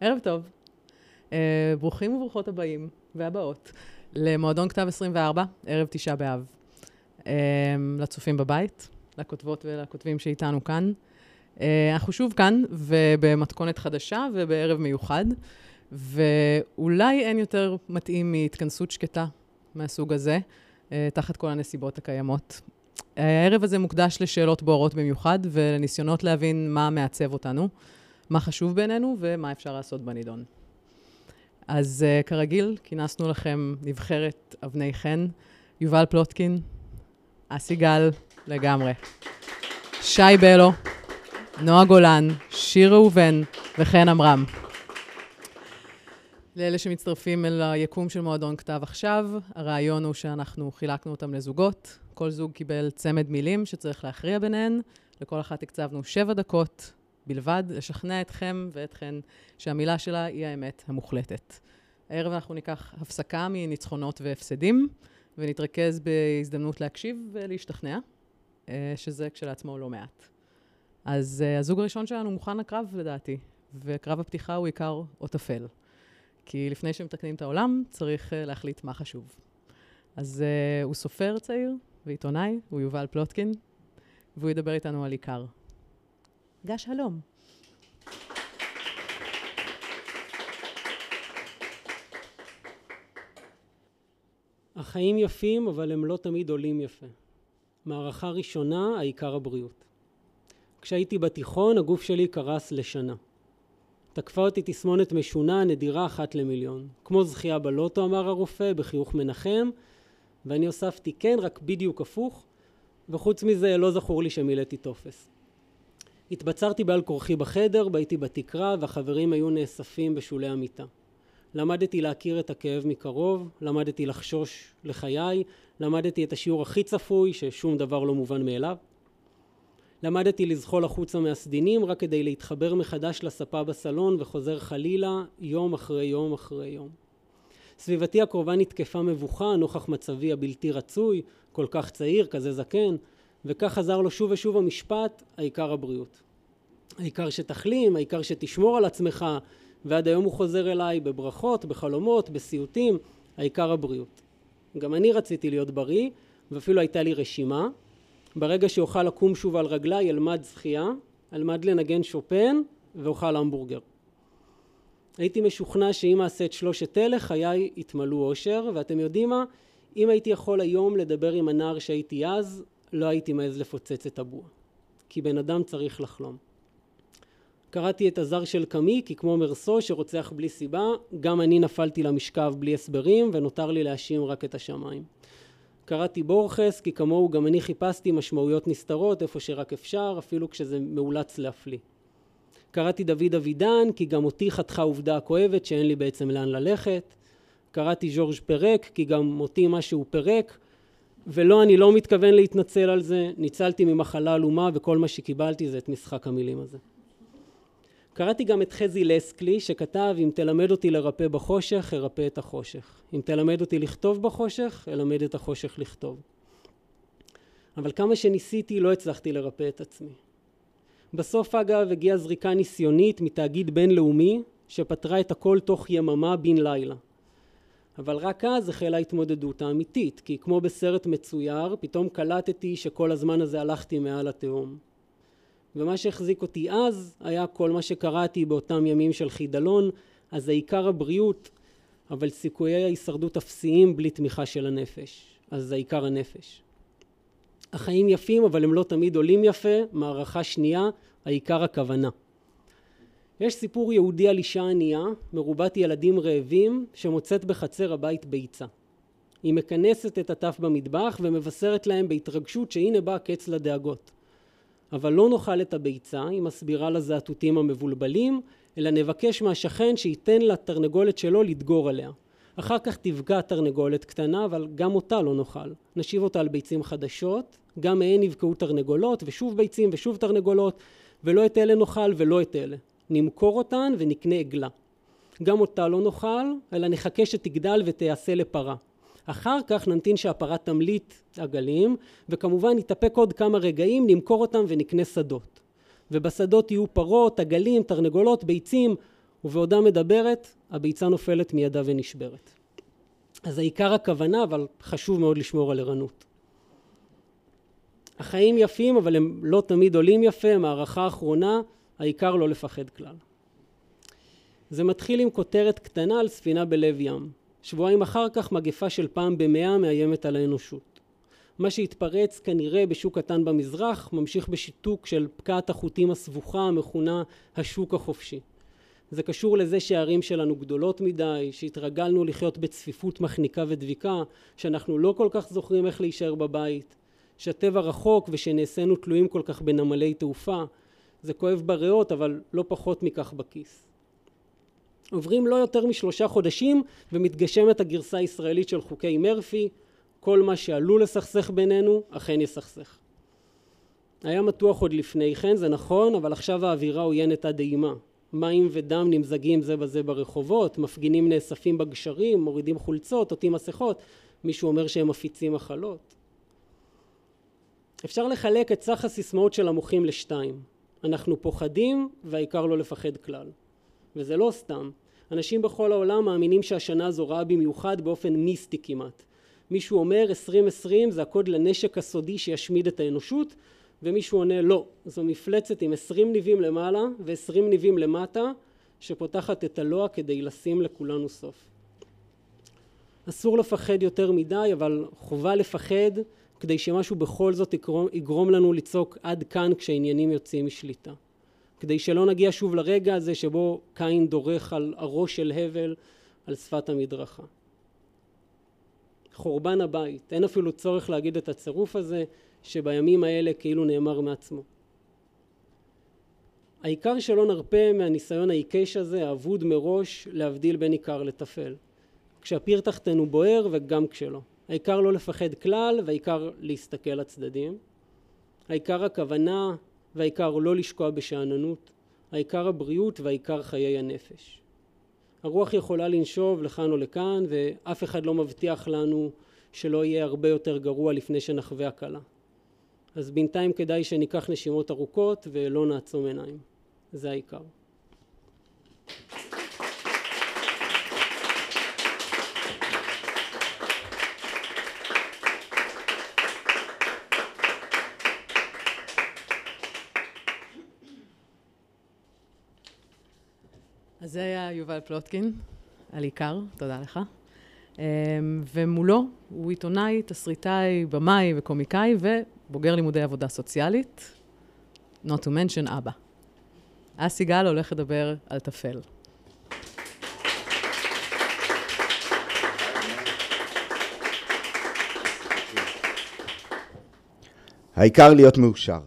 ערב טוב. Uh, ברוכים וברוכות הבאים והבאות למועדון כתב 24, ערב תשעה באב. Uh, לצופים בבית, לכותבות ולכותבים שאיתנו כאן. Uh, אנחנו שוב כאן, ובמתכונת חדשה ובערב מיוחד, ואולי אין יותר מתאים מהתכנסות שקטה מהסוג הזה, uh, תחת כל הנסיבות הקיימות. הערב הזה מוקדש לשאלות בוערות במיוחד, ולניסיונות להבין מה מעצב אותנו. מה חשוב בעינינו ומה אפשר לעשות בנידון. אז uh, כרגיל, כינסנו לכם נבחרת אבני חן, יובל פלוטקין, אסי גל, לגמרי, שי בלו, נועה גולן, שיר ראובן וחן עמרם. לאלה שמצטרפים אל היקום של מועדון כתב עכשיו, הרעיון הוא שאנחנו חילקנו אותם לזוגות. כל זוג קיבל צמד מילים שצריך להכריע ביניהן. לכל אחת הקצבנו שבע דקות בלבד, לשכנע אתכם ואתכן שהמילה שלה היא האמת המוחלטת. הערב אנחנו ניקח הפסקה מניצחונות והפסדים, ונתרכז בהזדמנות להקשיב ולהשתכנע, אה, שזה כשלעצמו לא מעט. אז אה, הזוג הראשון שלנו מוכן לקרב לדעתי, וקרב הפתיחה הוא עיקר או טפל. כי לפני שמתקנים את העולם, צריך אה, להחליט מה חשוב. אז הוא סופר צעיר ועיתונאי, הוא יובל פלוטקין, והוא ידבר איתנו על עיקר. גש שלום. החיים יפים, אבל הם לא תמיד עולים יפה. מערכה ראשונה, העיקר הבריאות. כשהייתי בתיכון, הגוף שלי קרס לשנה. תקפה אותי תסמונת משונה, נדירה אחת למיליון. כמו זכייה בלוטו, אמר הרופא, בחיוך מנחם, ואני הוספתי כן, רק בדיוק הפוך, וחוץ מזה לא זכור לי שמילאתי טופס. התבצרתי בעל כורחי בחדר, בהייתי בתקרה, והחברים היו נאספים בשולי המיטה. למדתי להכיר את הכאב מקרוב, למדתי לחשוש לחיי, למדתי את השיעור הכי צפוי, ששום דבר לא מובן מאליו. למדתי לזחול החוצה מהסדינים רק כדי להתחבר מחדש לספה בסלון וחוזר חלילה יום אחרי יום אחרי יום. סביבתי הקרובה נתקפה מבוכה נוכח מצבי הבלתי רצוי, כל כך צעיר, כזה זקן, וכך חזר לו שוב ושוב המשפט, העיקר הבריאות. העיקר שתחלים, העיקר שתשמור על עצמך, ועד היום הוא חוזר אליי בברכות, בחלומות, בסיוטים, העיקר הבריאות. גם אני רציתי להיות בריא, ואפילו הייתה לי רשימה. ברגע שאוכל לקום שוב על רגליי, אלמד זכייה, אלמד לנגן שופן, ואוכל המבורגר. הייתי משוכנע שאם אעשה את שלושת אלה, חיי יתמלאו אושר, ואתם יודעים מה? אם הייתי יכול היום לדבר עם הנער שהייתי אז, לא הייתי מעז לפוצץ את הבועה. כי בן אדם צריך לחלום. קראתי את הזר של קמי, כי כמו מרסו שרוצח בלי סיבה, גם אני נפלתי למשכב בלי הסברים, ונותר לי להאשים רק את השמיים. קראתי בורכס, כי כמוהו גם אני חיפשתי משמעויות נסתרות איפה שרק אפשר, אפילו כשזה מאולץ להפליא. קראתי דוד אבידן, כי גם אותי חתכה עובדה כואבת שאין לי בעצם לאן ללכת. קראתי ז'ורג' פרק, כי גם אותי משהו פירק, ולא, אני לא מתכוון להתנצל על זה, ניצלתי ממחלה עלומה וכל מה שקיבלתי זה את משחק המילים הזה. קראתי גם את חזי לסקלי שכתב אם תלמד אותי לרפא בחושך, ארפא את החושך. אם תלמד אותי לכתוב בחושך, אלמד את החושך לכתוב. אבל כמה שניסיתי לא הצלחתי לרפא את עצמי. בסוף אגב הגיעה זריקה ניסיונית מתאגיד בינלאומי שפתרה את הכל תוך יממה בן לילה. אבל רק אז החלה ההתמודדות האמיתית, כי כמו בסרט מצויר, פתאום קלטתי שכל הזמן הזה הלכתי מעל התהום. ומה שהחזיק אותי אז היה כל מה שקראתי באותם ימים של חידלון, אז העיקר הבריאות, אבל סיכויי ההישרדות אפסיים בלי תמיכה של הנפש. אז זה עיקר הנפש. החיים יפים, אבל הם לא תמיד עולים יפה. מערכה שנייה, העיקר הכוונה. יש סיפור יהודי על אישה ענייה, מרובת ילדים רעבים, שמוצאת בחצר הבית ביצה. היא מכנסת את הטף במטבח ומבשרת להם בהתרגשות שהנה בא הקץ לדאגות. אבל לא נאכל את הביצה, היא מסבירה לזעתותים המבולבלים, אלא נבקש מהשכן שייתן לתרנגולת שלו לדגור עליה. אחר כך תפגע תרנגולת קטנה, אבל גם אותה לא נאכל. נשיב אותה על ביצים חדשות, גם מהן יבקעו תרנגולות, ושוב ביצים ושוב תרנגולות, ולא את אלה נאכל ולא את אלה. נמכור אותן ונקנה עגלה. גם אותה לא נאכל, אלא נחכה שתגדל ותיעשה לפרה. אחר כך נמתין שהפרה תמליט עגלים, וכמובן נתאפק עוד כמה רגעים, נמכור אותם ונקנה שדות. ובשדות יהיו פרות, עגלים, תרנגולות, ביצים, ובעודה מדברת, הביצה נופלת מידה ונשברת. אז העיקר הכוונה, אבל חשוב מאוד לשמור על ערנות. החיים יפים, אבל הם לא תמיד עולים יפה, מערכה האחרונה, העיקר לא לפחד כלל. זה מתחיל עם כותרת קטנה על ספינה בלב ים. שבועיים אחר כך מגפה של פעם במאה מאיימת על האנושות. מה שהתפרץ כנראה בשוק קטן במזרח ממשיך בשיתוק של פקעת החוטים הסבוכה המכונה השוק החופשי. זה קשור לזה שהערים שלנו גדולות מדי, שהתרגלנו לחיות בצפיפות מחניקה ודביקה, שאנחנו לא כל כך זוכרים איך להישאר בבית, שהטבע רחוק ושנעשינו תלויים כל כך בנמלי תעופה. זה כואב בריאות אבל לא פחות מכך בכיס. עוברים לא יותר משלושה חודשים ומתגשמת הגרסה הישראלית של חוקי מרפי, כל מה שעלול לסכסך בינינו אכן יסכסך. היה מתוח עוד לפני כן, זה נכון, אבל עכשיו האווירה עוינת עד אימה. מים ודם נמזגים זה בזה ברחובות, מפגינים נאספים בגשרים, מורידים חולצות, עוטים מסכות, מישהו אומר שהם מפיצים מחלות. אפשר לחלק את סך הסיסמאות של המוחים לשתיים. אנחנו פוחדים והעיקר לא לפחד כלל. וזה לא סתם. אנשים בכל העולם מאמינים שהשנה הזו רעה במיוחד באופן מיסטי כמעט. מישהו אומר 2020 זה הקוד לנשק הסודי שישמיד את האנושות ומישהו עונה לא, זו מפלצת עם 20 ניבים למעלה ו-20 ניבים למטה שפותחת את הלוע כדי לשים לכולנו סוף. אסור לפחד יותר מדי אבל חובה לפחד כדי שמשהו בכל זאת יגרום, יגרום לנו לצעוק עד כאן כשהעניינים יוצאים משליטה. כדי שלא נגיע שוב לרגע הזה שבו קין דורך על הראש של הבל על שפת המדרכה. חורבן הבית, אין אפילו צורך להגיד את הצירוף הזה שבימים האלה כאילו נאמר מעצמו. העיקר שלא נרפה מהניסיון העיקש הזה, האבוד מראש, להבדיל בין עיקר לטפל. כשהפיר תחתנו בוער וגם כשלא. העיקר לא לפחד כלל והעיקר להסתכל לצדדים. העיקר הכוונה והעיקר לא לשקוע בשאננות. העיקר הבריאות והעיקר חיי הנפש. הרוח יכולה לנשוב לכאן או לכאן ואף אחד לא מבטיח לנו שלא יהיה הרבה יותר גרוע לפני שנחווה הקלה. אז בינתיים כדאי שניקח נשימות ארוכות ולא נעצום עיניים. זה העיקר. אז זה היה יובל פלוטקין, על עיקר, תודה לך. אמ, ומולו הוא עיתונאי, תסריטאי, במאי וקומיקאי ובוגר לימודי עבודה סוציאלית, not to mention אבא. אסי גל הולך לדבר על טפל. העיקר להיות מאושר.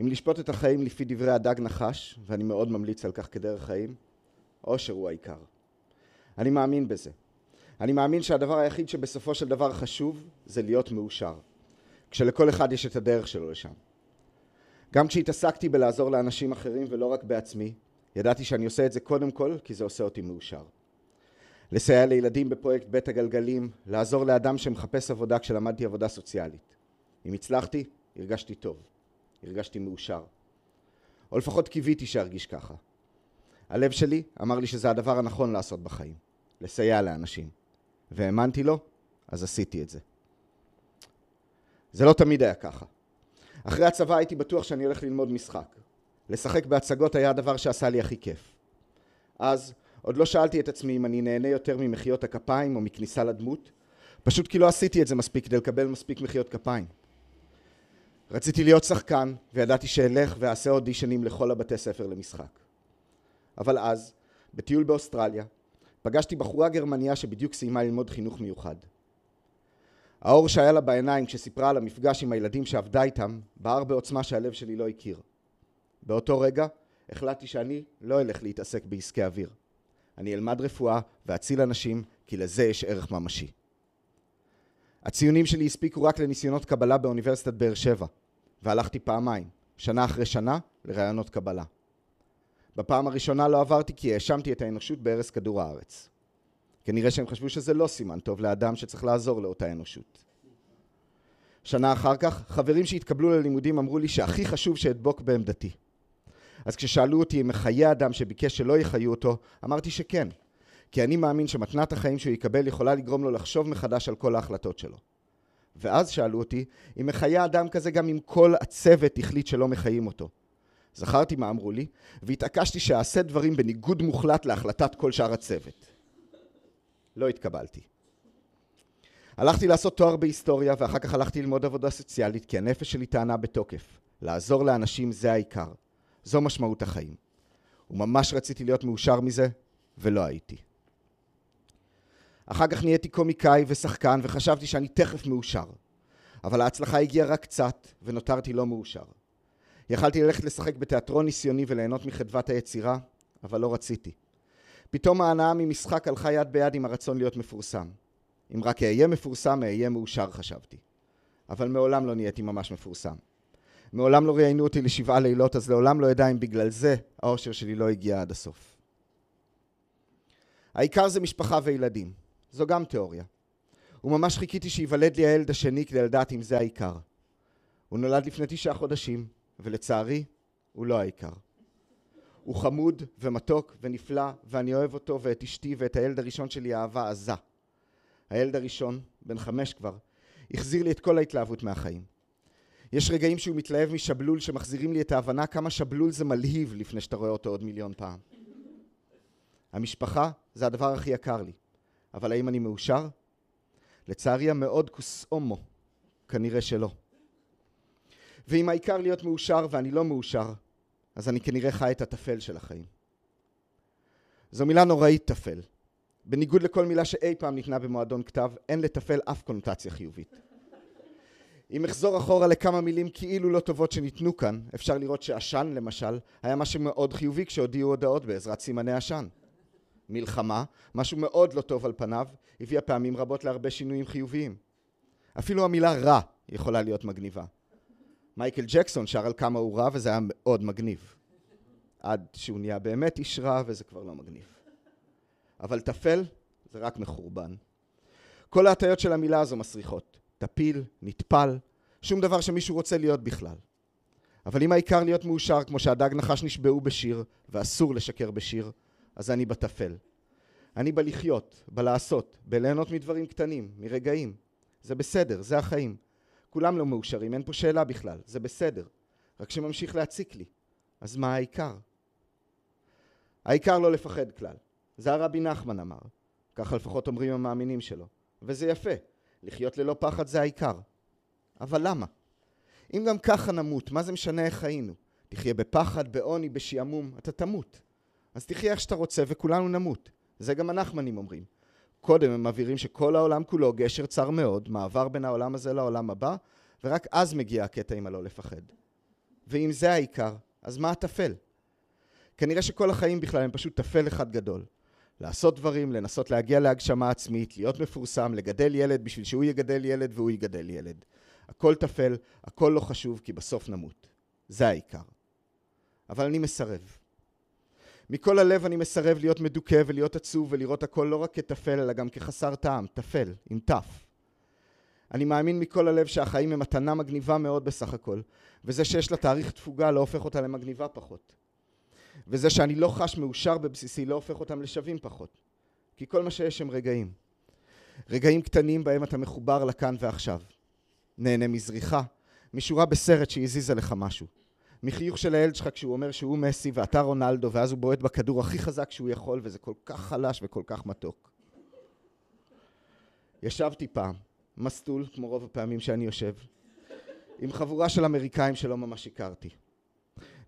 אם לשפוט את החיים לפי דברי הדג נחש, ואני מאוד ממליץ על כך כדרך חיים, אושר הוא העיקר. אני מאמין בזה. אני מאמין שהדבר היחיד שבסופו של דבר חשוב זה להיות מאושר. כשלכל אחד יש את הדרך שלו לשם. גם כשהתעסקתי בלעזור לאנשים אחרים ולא רק בעצמי, ידעתי שאני עושה את זה קודם כל כי זה עושה אותי מאושר. לסייע לילדים בפרויקט בית הגלגלים, לעזור לאדם שמחפש עבודה כשלמדתי עבודה סוציאלית. אם הצלחתי, הרגשתי טוב. הרגשתי מאושר. או לפחות קיוויתי שארגיש ככה. הלב שלי אמר לי שזה הדבר הנכון לעשות בחיים, לסייע לאנשים. והאמנתי לו, אז עשיתי את זה. זה לא תמיד היה ככה. אחרי הצבא הייתי בטוח שאני הולך ללמוד משחק. לשחק בהצגות היה הדבר שעשה לי הכי כיף. אז עוד לא שאלתי את עצמי אם אני נהנה יותר ממחיאות הכפיים או מכניסה לדמות, פשוט כי לא עשיתי את זה מספיק כדי לקבל מספיק מחיאות כפיים. רציתי להיות שחקן, וידעתי שאלך ואעשה אודישנים לכל הבתי ספר למשחק. אבל אז, בטיול באוסטרליה, פגשתי בחורה גרמניה שבדיוק סיימה ללמוד חינוך מיוחד. האור שהיה לה בעיניים כשסיפרה על המפגש עם הילדים שעבדה איתם, בער בעוצמה שהלב שלי לא הכיר. באותו רגע החלטתי שאני לא אלך להתעסק בעסקי אוויר. אני אלמד רפואה ואציל אנשים, כי לזה יש ערך ממשי. הציונים שלי הספיקו רק לניסיונות קבלה באוניברסיטת באר שבע, והלכתי פעמיים, שנה אחרי שנה, לראיונות קבלה. בפעם הראשונה לא עברתי כי האשמתי את האנושות בהרס כדור הארץ. כנראה שהם חשבו שזה לא סימן טוב לאדם שצריך לעזור לאותה אנושות. שנה אחר כך, חברים שהתקבלו ללימודים אמרו לי שהכי חשוב שאדבוק בעמדתי. אז כששאלו אותי אם מחיי אדם שביקש שלא יחיו אותו, אמרתי שכן. כי אני מאמין שמתנת החיים שהוא יקבל יכולה לגרום לו לחשוב מחדש על כל ההחלטות שלו. ואז שאלו אותי אם מחיה אדם כזה גם אם כל הצוות החליט שלא מחיים אותו. זכרתי מה אמרו לי, והתעקשתי שאעשה דברים בניגוד מוחלט להחלטת כל שאר הצוות. לא התקבלתי. הלכתי לעשות תואר בהיסטוריה, ואחר כך הלכתי ללמוד עבודה סוציאלית, כי הנפש שלי טענה בתוקף. לעזור לאנשים זה העיקר. זו משמעות החיים. וממש רציתי להיות מאושר מזה, ולא הייתי. אחר כך נהייתי קומיקאי ושחקן, וחשבתי שאני תכף מאושר. אבל ההצלחה הגיעה רק קצת, ונותרתי לא מאושר. יכלתי ללכת לשחק בתיאטרון ניסיוני וליהנות מחדוות היצירה, אבל לא רציתי. פתאום ההנאה ממשחק הלכה יד ביד עם הרצון להיות מפורסם. אם רק אהיה מפורסם, אהיה מאושר, חשבתי. אבל מעולם לא נהייתי ממש מפורסם. מעולם לא ראיינו אותי לשבעה לילות, אז לעולם לא אדע אם בגלל זה האושר שלי לא הגיע עד הסוף. העיקר זה משפחה וילדים. זו גם תיאוריה. וממש חיכיתי שייוולד לי הילד השני כדי לדעת אם זה העיקר. הוא נולד לפני תשעה חודשים, ולצערי, הוא לא העיקר. הוא חמוד ומתוק ונפלא, ואני אוהב אותו ואת אשתי ואת הילד הראשון שלי אהבה עזה. הילד הראשון, בן חמש כבר, החזיר לי את כל ההתלהבות מהחיים. יש רגעים שהוא מתלהב משבלול שמחזירים לי את ההבנה כמה שבלול זה מלהיב לפני שאתה רואה אותו עוד מיליון פעם. המשפחה זה הדבר הכי יקר לי. אבל האם אני מאושר? לצערי המאוד כוס הומו, כנראה שלא. ואם העיקר להיות מאושר ואני לא מאושר, אז אני כנראה חי את הטפל של החיים. זו מילה נוראית טפל. בניגוד לכל מילה שאי פעם ניתנה במועדון כתב, אין לטפל אף קונוטציה חיובית. אם אחזור אחורה לכמה מילים כאילו לא טובות שניתנו כאן, אפשר לראות שעשן, למשל, היה משהו מאוד חיובי כשהודיעו הודעות בעזרת סימני עשן. מלחמה, משהו מאוד לא טוב על פניו, הביאה פעמים רבות להרבה שינויים חיוביים. אפילו המילה רע יכולה להיות מגניבה. מייקל ג'קסון שר על כמה הוא רע וזה היה מאוד מגניב. עד שהוא נהיה באמת איש רע וזה כבר לא מגניב. אבל טפל זה רק מחורבן. כל ההטיות של המילה הזו מסריחות. טפיל, נטפל, שום דבר שמישהו רוצה להיות בכלל. אבל אם העיקר להיות מאושר כמו שהדג נחש נשבעו בשיר, ואסור לשקר בשיר, אז אני בטפל. אני בלחיות, בלעשות, בליהנות מדברים קטנים, מרגעים. זה בסדר, זה החיים. כולם לא מאושרים, אין פה שאלה בכלל, זה בסדר. רק שממשיך להציק לי. אז מה העיקר? העיקר לא לפחד כלל. זה הרבי נחמן אמר. ככה לפחות אומרים המאמינים שלו. וזה יפה. לחיות ללא פחד זה העיקר. אבל למה? אם גם ככה נמות, מה זה משנה איך חיינו? תחיה בפחד, בעוני, בשעמום, אתה תמות. אז תחיה איך שאתה רוצה וכולנו נמות. זה גם הנחמנים אומרים. קודם הם מבהירים שכל העולם כולו גשר צר מאוד, מעבר בין העולם הזה לעולם הבא, ורק אז מגיע הקטע עם הלא לפחד. ואם זה העיקר, אז מה הטפל? כנראה שכל החיים בכלל הם פשוט טפל אחד גדול. לעשות דברים, לנסות להגיע להגשמה עצמית, להיות מפורסם, לגדל ילד בשביל שהוא יגדל ילד והוא יגדל ילד. הכל טפל, הכל לא חשוב, כי בסוף נמות. זה העיקר. אבל אני מסרב. מכל הלב אני מסרב להיות מדוכא ולהיות עצוב ולראות הכל לא רק כטפל אלא גם כחסר טעם, טפל, עם תף. אני מאמין מכל הלב שהחיים הם מתנה מגניבה מאוד בסך הכל, וזה שיש לה תאריך תפוגה לא הופך אותה למגניבה פחות. וזה שאני לא חש מאושר בבסיסי לא הופך אותם לשווים פחות. כי כל מה שיש הם רגעים. רגעים קטנים בהם אתה מחובר לכאן ועכשיו. נהנה מזריחה, משורה בסרט שהזיזה לך משהו. מחיוך של הילד שלך כשהוא אומר שהוא מסי ואתה רונלדו, ואז הוא בועט בכדור הכי חזק שהוא יכול, וזה כל כך חלש וכל כך מתוק. ישבתי פעם, מסטול, כמו רוב הפעמים שאני יושב, עם חבורה של אמריקאים שלא ממש הכרתי.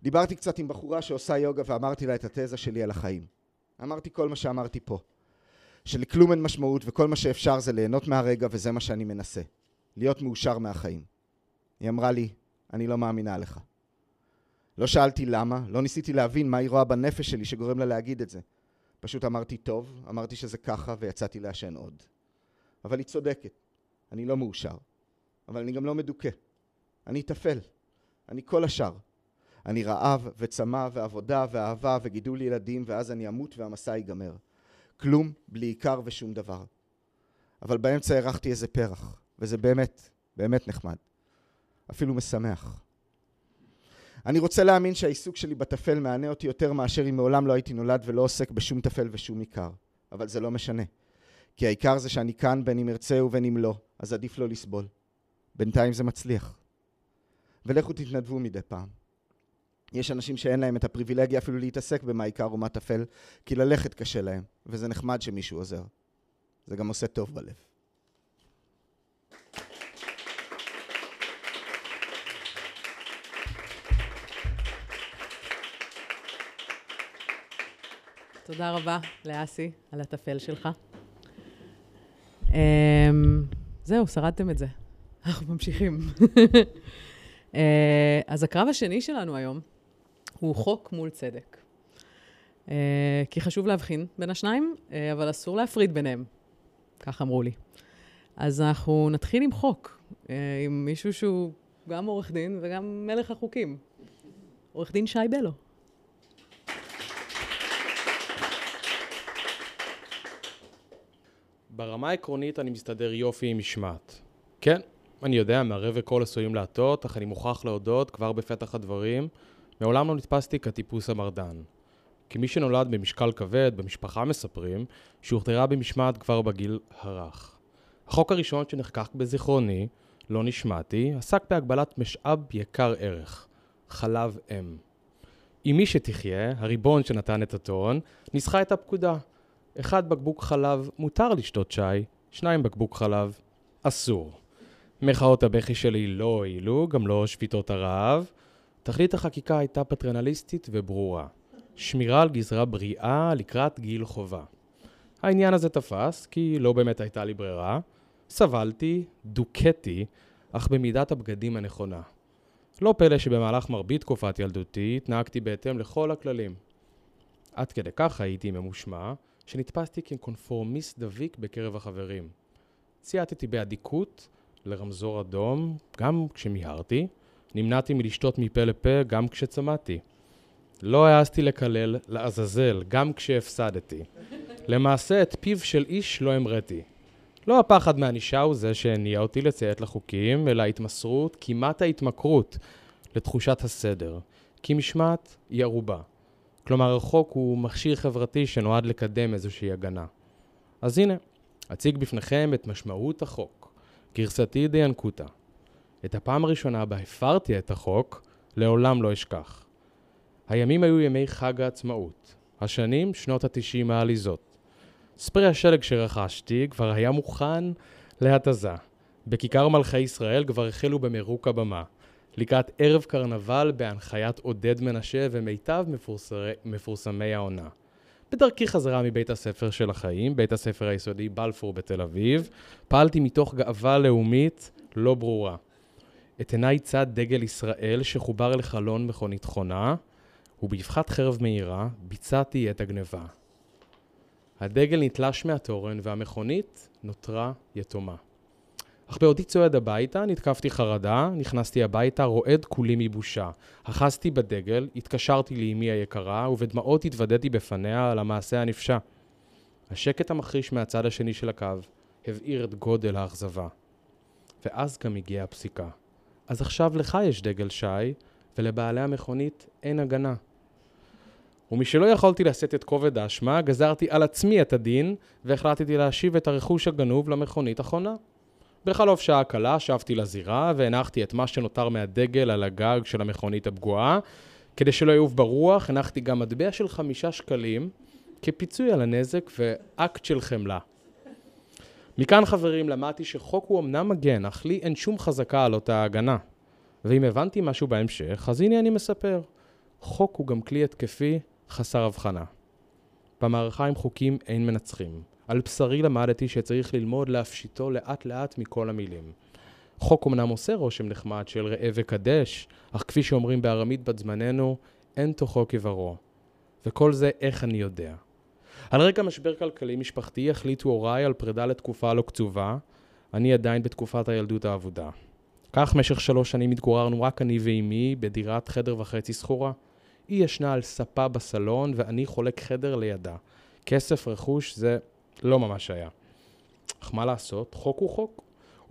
דיברתי קצת עם בחורה שעושה יוגה ואמרתי לה את התזה שלי על החיים. אמרתי כל מה שאמרתי פה, שלכלום אין משמעות וכל מה שאפשר זה ליהנות מהרגע וזה מה שאני מנסה, להיות מאושר מהחיים. היא אמרה לי, אני לא מאמינה לך. לא שאלתי למה, לא ניסיתי להבין מה היא רואה בנפש שלי שגורם לה להגיד את זה. פשוט אמרתי טוב, אמרתי שזה ככה ויצאתי לעשן עוד. אבל היא צודקת, אני לא מאושר. אבל אני גם לא מדוכא. אני טפל. אני כל השאר. אני רעב וצמא ועבודה ואהבה וגידול ילדים ואז אני אמות והמסע ייגמר. כלום, בלי עיקר ושום דבר. אבל באמצע הרחתי איזה פרח, וזה באמת, באמת נחמד. אפילו משמח. אני רוצה להאמין שהעיסוק שלי בטפל מענה אותי יותר מאשר אם מעולם לא הייתי נולד ולא עוסק בשום טפל ושום עיקר. אבל זה לא משנה. כי העיקר זה שאני כאן בין אם ארצה ובין אם לא, אז עדיף לא לסבול. בינתיים זה מצליח. ולכו תתנדבו מדי פעם. יש אנשים שאין להם את הפריבילגיה אפילו להתעסק במה עיקר ומה טפל, כי ללכת קשה להם, וזה נחמד שמישהו עוזר. זה גם עושה טוב בלב. תודה רבה לאסי על הטפל שלך. אמ, זהו, שרדתם את זה. אנחנו ממשיכים. אה, אז הקרב השני שלנו היום הוא חוק מול צדק. אה, כי חשוב להבחין בין השניים, אה, אבל אסור להפריד ביניהם. כך אמרו לי. אז אנחנו נתחיל עם חוק, עם מישהו שהוא גם עורך דין וגם מלך החוקים. עורך דין שי בלו. ברמה העקרונית אני מסתדר יופי עם משמעת. כן, אני יודע, מערב וכל עשויים להטות, אך אני מוכרח להודות, כבר בפתח הדברים, מעולם לא נתפסתי כטיפוס המרדן. כמי שנולד במשקל כבד, במשפחה מספרים, שהוכתרה במשמעת כבר בגיל הרך. החוק הראשון שנחקק בזיכרוני, לא נשמעתי, עסק בהגבלת משאב יקר ערך, חלב אם. עם מי שתחיה, הריבון שנתן את הטון, ניסחה את הפקודה. אחד בקבוק חלב מותר לשתות שי, שניים בקבוק חלב אסור. מחאות הבכי שלי לא הועילו, גם לא שביתות הרעב. תכלית החקיקה הייתה פטרנליסטית וברורה. שמירה על גזרה בריאה לקראת גיל חובה. העניין הזה תפס, כי לא באמת הייתה לי ברירה. סבלתי, דוכאתי, אך במידת הבגדים הנכונה. לא פלא שבמהלך מרבית תקופת ילדותי התנהגתי בהתאם לכל הכללים. עד כדי כך הייתי ממושמע, שנתפסתי כקונפורמיסט דביק בקרב החברים. צייתתי באדיקות לרמזור אדום, גם כשמיהרתי, נמנעתי מלשתות מפה לפה גם כשצמאתי. לא העזתי לקלל, לעזאזל, גם כשהפסדתי. למעשה, את פיו של איש לא המראתי. לא הפחד מענישה הוא זה שהניע אותי לציית לחוקים, אלא ההתמסרות, כמעט ההתמכרות, לתחושת הסדר. כי משמעת היא ערובה. כלומר, החוק הוא מכשיר חברתי שנועד לקדם איזושהי הגנה. אז הנה, אציג בפניכם את משמעות החוק. גרסתי דיינקותא. את הפעם הראשונה בה הפרתי את החוק, לעולם לא אשכח. הימים היו ימי חג העצמאות, השנים שנות התשעים העליזות. ספרי השלג שרכשתי כבר היה מוכן להתזה. בכיכר מלכי ישראל כבר החלו במירוק הבמה. לקראת ערב קרנבל בהנחיית עודד מנשה ומיטב מפורסרי, מפורסמי העונה. בדרכי חזרה מבית הספר של החיים, בית הספר היסודי בלפור בתל אביב, פעלתי מתוך גאווה לאומית לא ברורה. את עיניי צד דגל ישראל שחובר לחלון מכונית חונה, ובאבחת חרב מהירה ביצעתי את הגניבה. הדגל נתלש מהתורן והמכונית נותרה יתומה. אך בעודי צועד הביתה, נתקפתי חרדה, נכנסתי הביתה, רועד כולי מבושה. אחזתי בדגל, התקשרתי לאמי היקרה, ובדמעות התוודעתי בפניה על המעשה הנפשע. השקט המחריש מהצד השני של הקו הבעיר את גודל האכזבה. ואז גם הגיעה הפסיקה. אז עכשיו לך יש דגל שי, ולבעלי המכונית אין הגנה. ומשלא יכולתי לשאת את כובד האשמה, גזרתי על עצמי את הדין, והחלטתי להשיב את הרכוש הגנוב למכונית החונה. בחלוף שעה קלה שבתי לזירה והנחתי את מה שנותר מהדגל על הגג של המכונית הפגועה. כדי שלא יעוף ברוח, הנחתי גם מטבע של חמישה שקלים כפיצוי על הנזק ואקט של חמלה. מכאן חברים למדתי שחוק הוא אמנם מגן, אך לי אין שום חזקה על אותה הגנה. ואם הבנתי משהו בהמשך, אז הנה אני מספר. חוק הוא גם כלי התקפי חסר הבחנה. במערכה עם חוקים אין מנצחים. על בשרי למדתי שצריך ללמוד להפשיטו לאט לאט מכל המילים. חוק אמנם עושה רושם נחמד של ראה וקדש, אך כפי שאומרים בארמית בת זמננו, אין תוכו כברו. וכל זה איך אני יודע. על רקע משבר כלכלי משפחתי החליטו הוריי על פרידה לתקופה לא קצובה, אני עדיין בתקופת הילדות האבודה. כך משך שלוש שנים התגוררנו רק אני ואימי בדירת חדר וחצי שכורה. היא ישנה על ספה בסלון ואני חולק חדר לידה. כסף, רכוש, זה לא ממש היה. אך מה לעשות, חוק הוא חוק.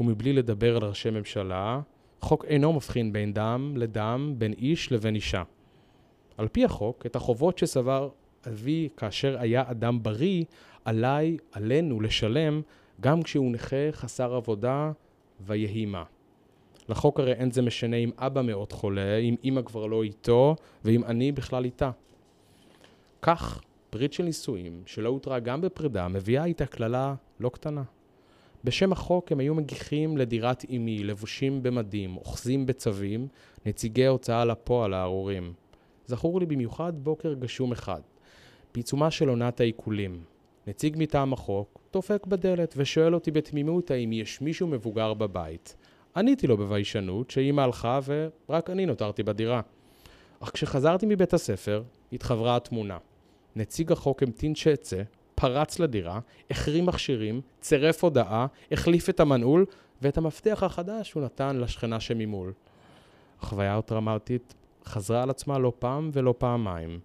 ומבלי לדבר על ראשי ממשלה, חוק אינו מבחין בין דם לדם, בין איש לבין אישה. על פי החוק, את החובות שסבר אבי כאשר היה אדם בריא, עליי, עלינו, לשלם, גם כשהוא נכה, חסר עבודה, ויהי מה. לחוק הרי אין זה משנה אם אבא מאוד חולה, אם אימא כבר לא איתו, ואם אני בכלל איתה. כך, ברית של נישואים, שלא הותרה גם בפרידה, מביאה איתה קללה לא קטנה. בשם החוק הם היו מגיחים לדירת אמי, לבושים במדים, אוחזים בצווים, נציגי הוצאה לפועל הארורים. זכור לי במיוחד בוקר גשום אחד, בעיצומה של עונת העיקולים. נציג מטעם החוק דופק בדלת ושואל אותי בתמימות האם יש מישהו מבוגר בבית. עניתי לו בביישנות שאימא הלכה ורק אני נותרתי בדירה. אך כשחזרתי מבית הספר, התחברה התמונה. נציג החוק המתין שאצא, פרץ לדירה, החרים מכשירים, צירף הודעה, החליף את המנעול, ואת המפתח החדש הוא נתן לשכנה שממול. החוויה הטראומטית חזרה על עצמה לא פעם ולא פעמיים.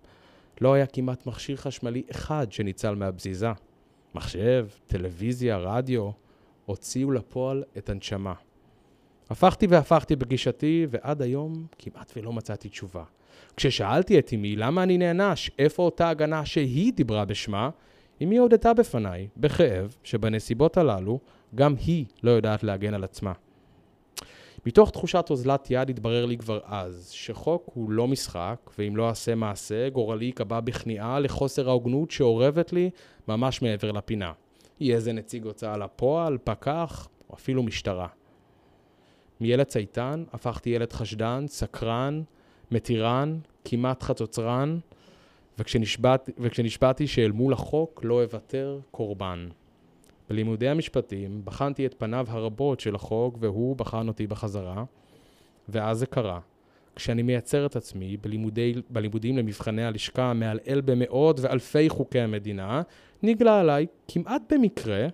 לא היה כמעט מכשיר חשמלי אחד שניצל מהבזיזה. מחשב, טלוויזיה, רדיו, הוציאו לפועל את הנשמה. הפכתי והפכתי בגישתי, ועד היום כמעט ולא מצאתי תשובה. כששאלתי את אמי למה אני נענש, איפה אותה הגנה שהיא דיברה בשמה, אמי הודתה בפניי, בכאב, שבנסיבות הללו, גם היא לא יודעת להגן על עצמה. מתוך תחושת אוזלת יד התברר לי כבר אז, שחוק הוא לא משחק, ואם לא אעשה מעשה, גורלי ייקבע בכניעה לחוסר ההוגנות שאורבת לי ממש מעבר לפינה. יהיה זה נציג הוצאה לפועל, פקח, או אפילו משטרה. מילד צייתן הפכתי ילד חשדן, סקרן, מתירן, כמעט חצוצרן, וכשנשבעתי, וכשנשבעתי שאל מול החוק לא אוותר קורבן. בלימודי המשפטים בחנתי את פניו הרבות של החוק והוא בחן אותי בחזרה, ואז זה קרה. כשאני מייצר את עצמי בלימודי, בלימודים למבחני הלשכה מעלעל במאות ואלפי חוקי המדינה, נגלה עליי, כמעט במקרה,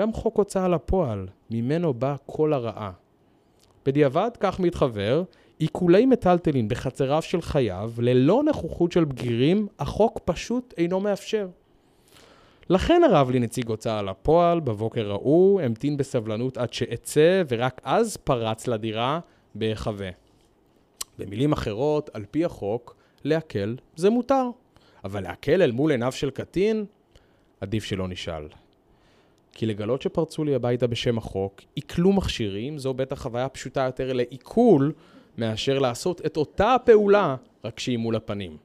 גם חוק הוצאה לפועל, ממנו בא כל הרעה. בדיעבד, כך מתחבר, עיקולי מטלטלין בחצריו של חייו, ללא נוכחות של בגירים, החוק פשוט אינו מאפשר. לכן הרב לי נציג הוצאה לפועל, בבוקר ההוא, המתין בסבלנות עד שאצא, ורק אז פרץ לדירה בהיחווה. במילים אחרות, על פי החוק, לעכל זה מותר. אבל לעכל אל מול עיניו של קטין, עדיף שלא נשאל. כי לגלות שפרצו לי הביתה בשם החוק, עיכלו מכשירים, זו בטח חוויה פשוטה יותר לעיכול, מאשר לעשות את אותה הפעולה, רק שהיא מול הפנים.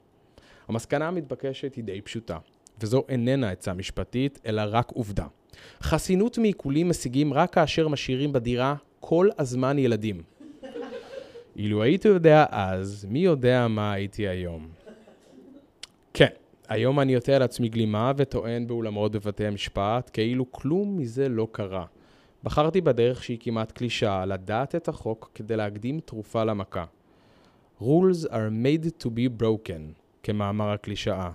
המסקנה המתבקשת היא די פשוטה. וזו איננה עצה משפטית, אלא רק עובדה. חסינות מעיקולים משיגים רק כאשר משאירים בדירה כל הזמן ילדים. אילו הייתי יודע אז, מי יודע מה הייתי היום. כן, היום אני עוטה על עצמי גלימה וטוען באולמות בבתי המשפט, כאילו כלום מזה לא קרה. בחרתי בדרך שהיא כמעט קלישאה, לדעת את החוק כדי להקדים תרופה למכה. Rules are made to be broken, כמאמר הקלישאה.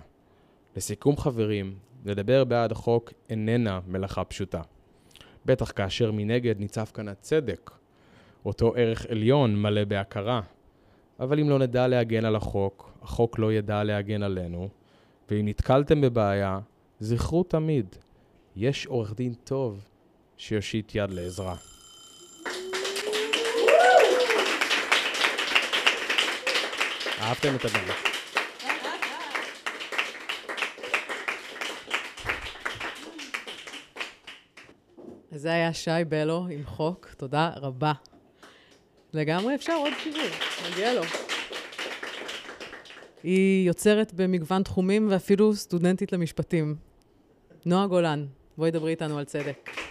לסיכום חברים, לדבר בעד החוק איננה מלאכה פשוטה. בטח כאשר מנגד ניצב כאן הצדק, אותו ערך עליון מלא בהכרה. אבל אם לא נדע להגן על החוק, החוק לא ידע להגן עלינו, ואם נתקלתם בבעיה, זכרו תמיד, יש עורך דין טוב שיושיט יד לעזרה. אהבתם את. אז זה היה שי בלו עם חוק, תודה רבה. לגמרי אפשר עוד שיעור, מגיע לו. היא יוצרת במגוון תחומים ואפילו סטודנטית למשפטים. נועה גולן, בואי דברי איתנו על צדק.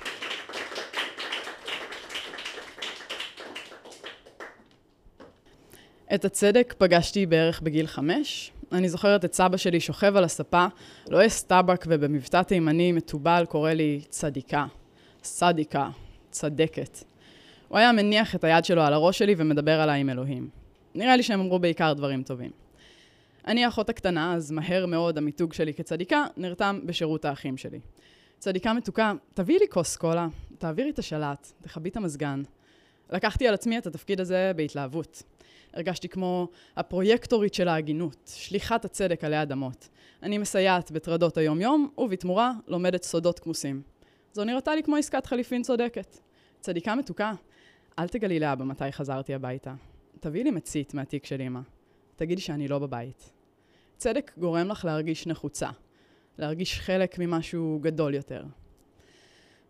את הצדק פגשתי בערך בגיל חמש. אני זוכרת את סבא שלי שוכב על הספה, לועס טבק ובמבטא תימני מתובל קורא לי צדיקה. סדיקה, צדקת. הוא היה מניח את היד שלו על הראש שלי ומדבר עליי עם אלוהים. נראה לי שהם אמרו בעיקר דברים טובים. אני האחות הקטנה, אז מהר מאוד המיתוג שלי כצדיקה נרתם בשירות האחים שלי. צדיקה מתוקה, תביאי לי כוס קולה, תעבירי את השלט, תכבי את המזגן. לקחתי על עצמי את התפקיד הזה בהתלהבות. הרגשתי כמו הפרויקטורית של ההגינות, שליחת הצדק עלי אדמות. אני מסייעת בטרדות היום-יום, ובתמורה לומדת סודות כמוסים. זו נראתה לי כמו עסקת חליפין צודקת. צדיקה מתוקה, אל תגלי לאבא מתי חזרתי הביתה. תביאי לי מצית מהתיק של אמא. תגידי שאני לא בבית. צדק גורם לך להרגיש נחוצה, להרגיש חלק ממשהו גדול יותר.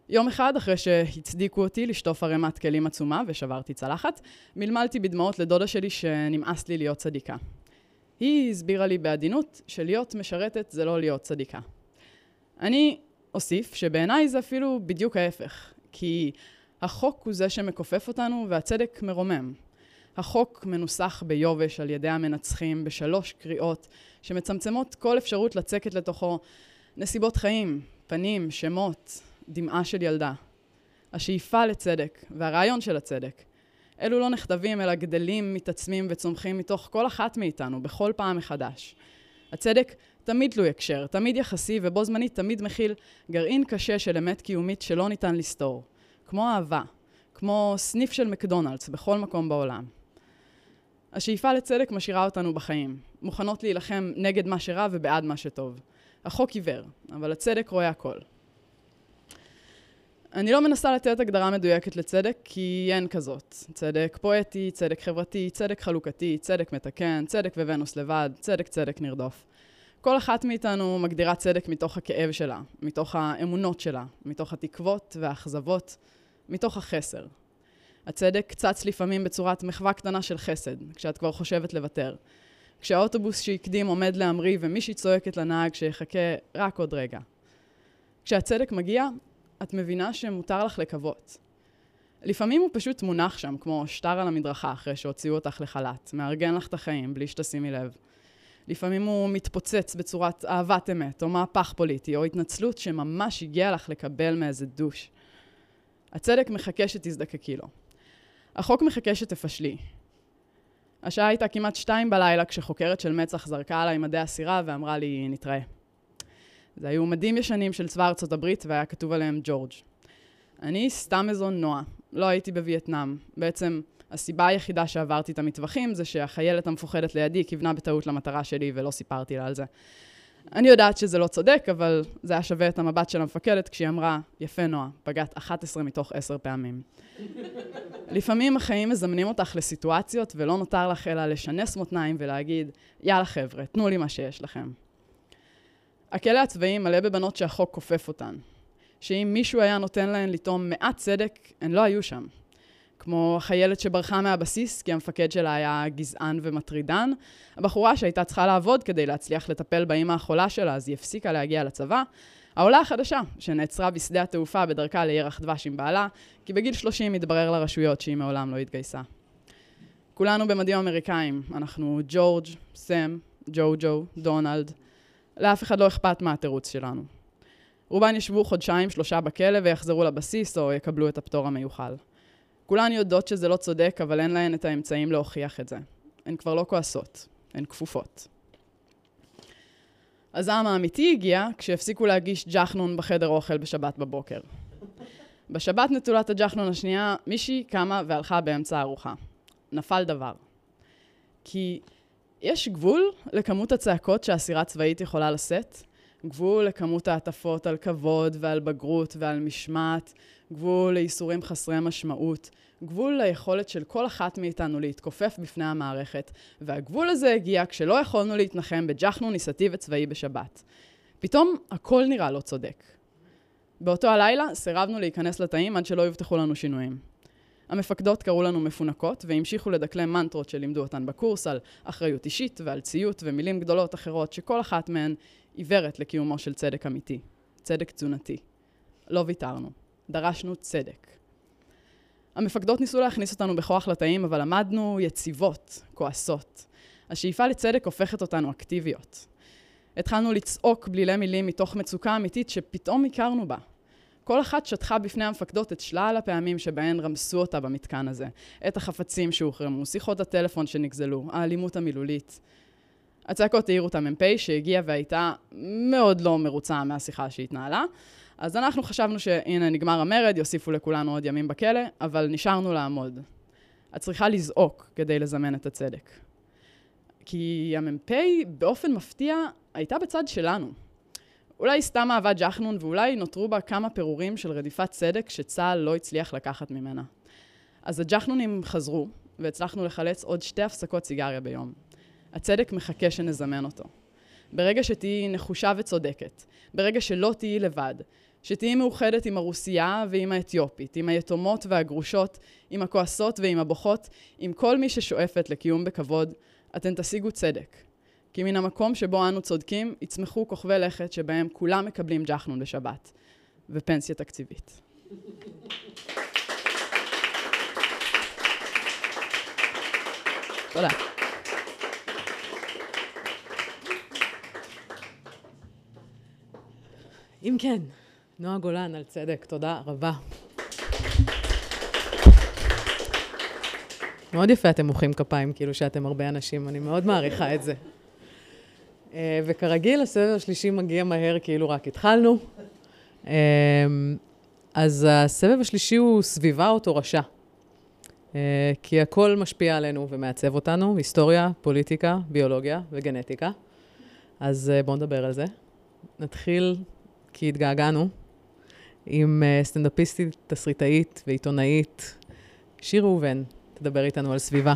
יום אחד, אחרי שהצדיקו אותי לשטוף ערימת כלים עצומה ושברתי צלחת, מלמלתי בדמעות לדודה שלי שנמאס לי להיות צדיקה. היא הסבירה לי בעדינות שלהיות משרתת זה לא להיות צדיקה. אני אוסיף שבעיניי זה אפילו בדיוק ההפך, כי החוק הוא זה שמכופף אותנו והצדק מרומם. החוק מנוסח ביובש על ידי המנצחים בשלוש קריאות שמצמצמות כל אפשרות לצקת לתוכו נסיבות חיים, פנים, שמות, דמעה של ילדה. השאיפה לצדק והרעיון של הצדק. אלו לא נכתבים אלא גדלים, מתעצמים וצומחים מתוך כל אחת מאיתנו בכל פעם מחדש. הצדק תמיד תלוי הקשר, תמיד יחסי ובו זמנית תמיד מכיל גרעין קשה של אמת קיומית שלא ניתן לסתור. כמו אהבה, כמו סניף של מקדונלדס בכל מקום בעולם. השאיפה לצדק משאירה אותנו בחיים, מוכנות להילחם נגד מה שרע ובעד מה שטוב. החוק עיוור, אבל הצדק רואה הכל. אני לא מנסה לתת הגדרה מדויקת לצדק, כי אין כזאת. צדק פואטי, צדק חברתי, צדק חלוקתי, צדק מתקן, צדק וונוס לבד, צדק צדק נרדוף. כל אחת מאיתנו מגדירה צדק מתוך הכאב שלה, מתוך האמונות שלה, מתוך התקוות והאכזבות, מתוך החסר. הצדק צץ לפעמים בצורת מחווה קטנה של חסד, כשאת כבר חושבת לוותר. כשהאוטובוס שהקדים עומד להמריא ומישהי צועקת לנהג שיחכה רק עוד רגע. כשהצדק מגיע, את מבינה שמותר לך לקוות. לפעמים הוא פשוט מונח שם, כמו שטר על המדרכה אחרי שהוציאו אותך לחל"ת, מארגן לך את החיים בלי שתשימי לב. לפעמים הוא מתפוצץ בצורת אהבת אמת, או מהפך פוליטי, או התנצלות שממש הגיע לך לקבל מאיזה דוש. הצדק מחכה שתזדקקי לו. החוק מחכה שתפשלי. השעה הייתה כמעט שתיים בלילה כשחוקרת של מצ"ח זרקה עליי מדי הסירה ואמרה לי, נתראה. זה היו מדים ישנים של צבא ארצות הברית והיה כתוב עליהם ג'ורג'. אני סתם איזו נועה, לא הייתי בווייטנאם. בעצם הסיבה היחידה שעברתי את המטווחים זה שהחיילת המפוחדת לידי כיוונה בטעות למטרה שלי ולא סיפרתי לה על זה. אני יודעת שזה לא צודק, אבל זה היה שווה את המבט של המפקדת כשהיא אמרה, יפה נועה, פגעת 11 מתוך 10 פעמים. לפעמים החיים מזמנים אותך לסיטואציות ולא נותר לך אלא לשנס מותניים ולהגיד, יאללה חבר'ה, תנו לי מה שיש לכם. הכלא הצבאי מלא בבנות שהחוק כופף אותן. שאם מישהו היה נותן להן לטעום מעט צדק, הן לא היו שם. כמו החיילת שברחה מהבסיס, כי המפקד שלה היה גזען ומטרידן. הבחורה שהייתה צריכה לעבוד כדי להצליח לטפל באימא החולה שלה, אז היא הפסיקה להגיע לצבא. העולה החדשה, שנעצרה בשדה התעופה בדרכה לירח דבש עם בעלה, כי בגיל 30 התברר לרשויות שהיא מעולם לא התגייסה. כולנו במדים אמריקאים, אנחנו ג'ורג', סם, ג'ו-ג'ו, דונלד. לאף אחד לא אכפת מה התירוץ שלנו. רובן ישבו חודשיים, שלושה בכלא ויחזרו לבסיס או יקבלו את הפטור המיוחל. כולן יודעות שזה לא צודק, אבל אין להן את האמצעים להוכיח את זה. הן כבר לא כועסות, הן כפופות. הזעם האמיתי הגיע כשהפסיקו להגיש ג'חנון בחדר אוכל בשבת בבוקר. בשבת נטולת הג'חנון השנייה, מישהי קמה והלכה באמצע הארוחה. נפל דבר. כי יש גבול לכמות הצעקות שאסירה צבאית יכולה לשאת, גבול לכמות ההטפות על כבוד ועל בגרות ועל משמעת, גבול לאיסורים חסרי משמעות, גבול ליכולת של כל אחת מאיתנו להתכופף בפני המערכת, והגבול הזה הגיע כשלא יכולנו להתנחם בג'חנון ניסתי וצבאי בשבת. פתאום הכל נראה לא צודק. באותו הלילה סירבנו להיכנס לתאים עד שלא יובטחו לנו שינויים. המפקדות קראו לנו מפונקות והמשיכו לדקלם מנטרות שלימדו אותן בקורס על אחריות אישית ועל ציות ומילים גדולות אחרות שכל אחת מהן עיוורת לקיומו של צדק אמיתי, צדק תזונתי. לא ויתרנו, דרשנו צדק. המפקדות ניסו להכניס אותנו בכוח לתאים, אבל עמדנו יציבות, כועסות. השאיפה לצדק הופכת אותנו אקטיביות. התחלנו לצעוק בלילי מילים מתוך מצוקה אמיתית שפתאום הכרנו בה. כל אחת שטחה בפני המפקדות את שלל הפעמים שבהן רמסו אותה במתקן הזה. את החפצים שהוחרמו, שיחות הטלפון שנגזלו, האלימות המילולית. הצעקות העירו את המ"פ שהגיעה והייתה מאוד לא מרוצה מהשיחה שהתנהלה. אז אנחנו חשבנו שהנה נגמר המרד, יוסיפו לכולנו עוד ימים בכלא, אבל נשארנו לעמוד. את צריכה לזעוק כדי לזמן את הצדק. כי המ"פ באופן מפתיע הייתה בצד שלנו. אולי סתם אהבה ג'חנון ואולי נותרו בה כמה פירורים של רדיפת צדק שצה"ל לא הצליח לקחת ממנה. אז הג'חנונים חזרו, והצלחנו לחלץ עוד שתי הפסקות סיגריה ביום. הצדק מחכה שנזמן אותו. ברגע שתהיי נחושה וצודקת, ברגע שלא תהיי לבד, שתהיי מאוחדת עם הרוסייה ועם האתיופית, עם היתומות והגרושות, עם הכועסות ועם הבוכות, עם כל מי ששואפת לקיום בכבוד, אתן תשיגו צדק. כי מן המקום שבו אנו צודקים, יצמחו כוכבי לכת שבהם כולם מקבלים ג'חנון בשבת, ופנסיה תקציבית. תודה. אם כן, נועה גולן על צדק, תודה רבה. מאוד יפה אתם מוחאים כפיים, כאילו שאתם הרבה אנשים, אני מאוד מעריכה את זה. אה, וכרגיל, הסבב השלישי מגיע מהר, כאילו רק התחלנו. אה, אז הסבב השלישי הוא סביבה או תורשה. אה, כי הכל משפיע עלינו ומעצב אותנו, היסטוריה, פוליטיקה, ביולוגיה וגנטיקה. אז בואו נדבר על זה. נתחיל, כי התגעגענו, עם סטנדאפיסטית, תסריטאית ועיתונאית, שיר ראובן, תדבר איתנו על סביבה.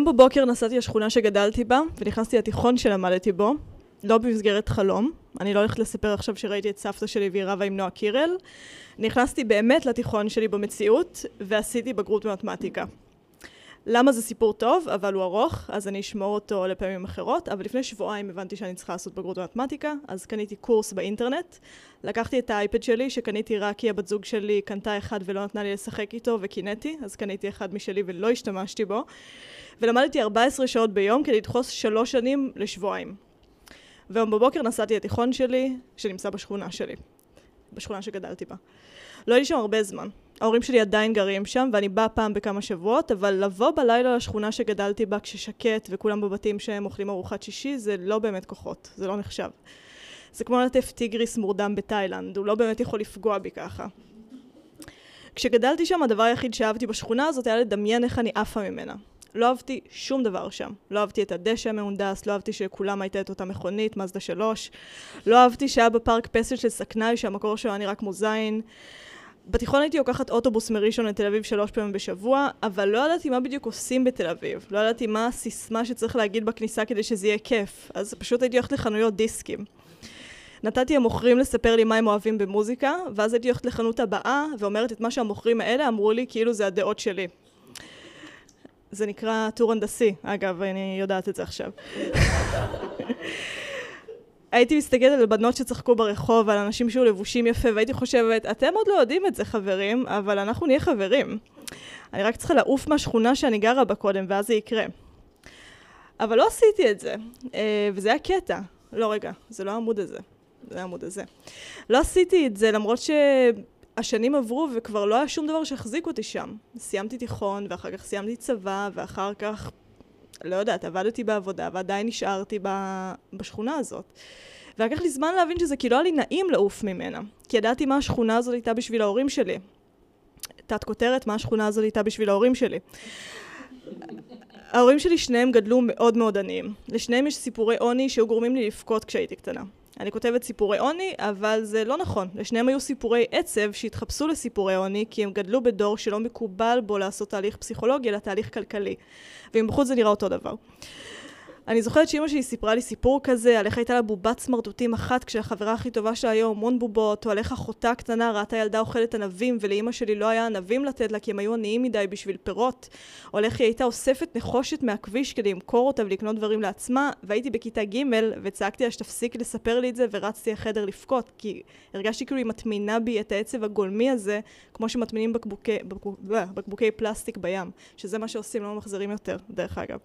היום בבוקר נסעתי לשכונה שגדלתי בה, ונכנסתי לתיכון שלמדתי בו, לא במסגרת חלום. אני לא הולכת לספר עכשיו שראיתי את סבתא שלי והיא רבה עם נועה קירל. נכנסתי באמת לתיכון שלי במציאות, ועשיתי בגרות במתמטיקה. למה זה סיפור טוב, אבל הוא ארוך, אז אני אשמור אותו לפעמים אחרות, אבל לפני שבועיים הבנתי שאני צריכה לעשות בגרות במתמטיקה, אז קניתי קורס באינטרנט. לקחתי את האייפד שלי, שקניתי רק כי הבת זוג שלי קנתה אחד ולא נתנה לי לשחק איתו, וקינאתי, אז קניתי אחד משלי ולא השתמשתי בו. ולמדתי 14 שעות ביום כדי לדחוס שלוש שנים לשבועיים. והיום בבוקר נסעתי לתיכון שלי, שנמצא בשכונה שלי, בשכונה שגדלתי בה. לא הייתי שם הרבה זמן. ההורים שלי עדיין גרים שם, ואני באה פעם בכמה שבועות, אבל לבוא בלילה לשכונה שגדלתי בה כששקט וכולם בבתים שהם אוכלים ארוחת שישי, זה לא באמת כוחות, זה לא נחשב. זה כמו לטף טיגריס מורדם בתאילנד, הוא לא באמת יכול לפגוע בי ככה. כשגדלתי שם, הדבר היחיד שאהבתי בשכונה הזאת היה לדמיין איך אני עפה ממנה. לא אהבתי שום דבר שם. לא אהבתי את הדשא המהונדס, לא אהבתי שלכולם הייתה את אותה מכונית, מזדה שלוש. לא אהבתי שהיה בפארק פסל של סכנאי, שהמקור שלו היה נראה כמו זין. בתיכון הייתי לוקחת אוטובוס מראשון לתל אביב שלוש פעמים בשבוע, אבל לא ידעתי מה בדיוק עושים בתל אביב. לא ידעתי מה הסיסמה שצריך להגיד בכניסה כדי שזה יהיה כיף. אז פשוט הייתי הולכת לחנויות דיסקים. נתתי למוכרים לספר לי מה הם אוהבים במוזיקה, ואז הייתי הולכת לחנות הבאה ואומרת את מה שהמוכרים האלה אמרו לי כאילו זה הדעות שלי. זה נקרא טור הנדסי, אגב, אני יודעת את זה עכשיו. הייתי מסתכלת על בנות שצחקו ברחוב, על אנשים שהיו לבושים יפה, והייתי חושבת, אתם עוד לא יודעים את זה חברים, אבל אנחנו נהיה חברים. אני רק צריכה לעוף מהשכונה שאני גרה בה קודם, ואז זה יקרה. אבל לא עשיתי את זה, אה, וזה היה קטע. לא, רגע, זה לא העמוד הזה, זה העמוד הזה. לא עשיתי את זה למרות שהשנים עברו וכבר לא היה שום דבר שהחזיק אותי שם. סיימתי תיכון, ואחר כך סיימתי צבא, ואחר כך לא יודעת, עבדתי בעבודה ועדיין נשארתי בשכונה הזאת. ולקח לי זמן להבין שזה כאילו היה לי נעים לעוף ממנה. כי ידעתי מה השכונה הזאת הייתה בשביל ההורים שלי. תת כותרת, מה השכונה הזאת הייתה בשביל ההורים שלי. ההורים שלי שניהם גדלו מאוד מאוד עניים. לשניהם יש סיפורי עוני שהיו גורמים לי לבכות כשהייתי קטנה. אני כותבת סיפורי עוני, אבל זה לא נכון. לשניהם היו סיפורי עצב שהתחפשו לסיפורי עוני, כי הם גדלו בדור שלא מקובל בו לעשות תהליך פסיכולוגי, אלא תהליך כלכלי. ומבחוץ זה נראה אותו דבר. אני זוכרת שאימא שלי סיפרה לי סיפור כזה, על איך הייתה לה בובת סמרטוטים אחת כשהחברה הכי טובה שלה היו המון בובות, או על איך אחותה הקטנה ראתה ילדה אוכלת ענבים ולאימא שלי לא היה ענבים לתת לה כי הם היו עניים מדי בשביל פירות, או על איך היא הייתה אוספת נחושת מהכביש כדי למכור אותה ולקנות דברים לעצמה, והייתי בכיתה ג' וצעקתי לה שתפסיק לספר לי את זה ורצתי לחדר לבכות, כי הרגשתי כאילו היא מטמינה בי את העצב הגולמי הזה, כמו שמטמינים בקבוקי, בקבוק, בקבוקי פלסטיק בים, שזה מה שעושים, לא ממחזרים יותר, דרך אגב.